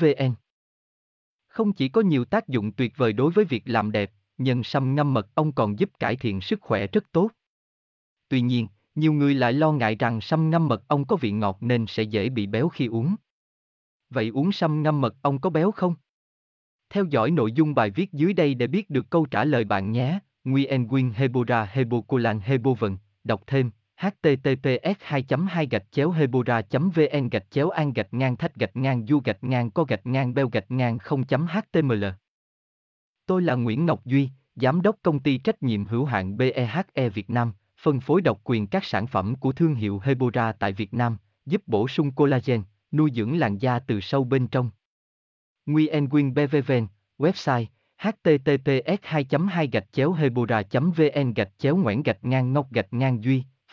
vn không chỉ có nhiều tác dụng tuyệt vời đối với việc làm đẹp nhân sâm ngâm mật ong còn giúp cải thiện sức khỏe rất tốt. Tuy nhiên nhiều người lại lo ngại rằng sâm ngâm mật ong có vị ngọt nên sẽ dễ bị béo khi uống. Vậy uống sâm ngâm mật ong có béo không? Theo dõi nội dung bài viết dưới đây để biết được câu trả lời bạn nhé. Nguyen Nguyen Hebora Hebocolan Hebovần, đọc thêm https 2 2 gạch chéo hebora vn gạch chéo an gạch ngang thách gạch ngang du gạch ngang co gạch ngang beo gạch ngang 0 html Tôi là Nguyễn Ngọc Duy, Giám đốc công ty trách nhiệm hữu hạn BEHE Việt Nam, phân phối độc quyền các sản phẩm của thương hiệu Hebora tại Việt Nam, giúp bổ sung collagen, nuôi dưỡng làn da từ sâu bên trong. Nguyen Quyên BVVN, website https 2 2 gạch chéo hebora vn gạch chéo ngoãn gạch ngang ngọc gạch ngang duy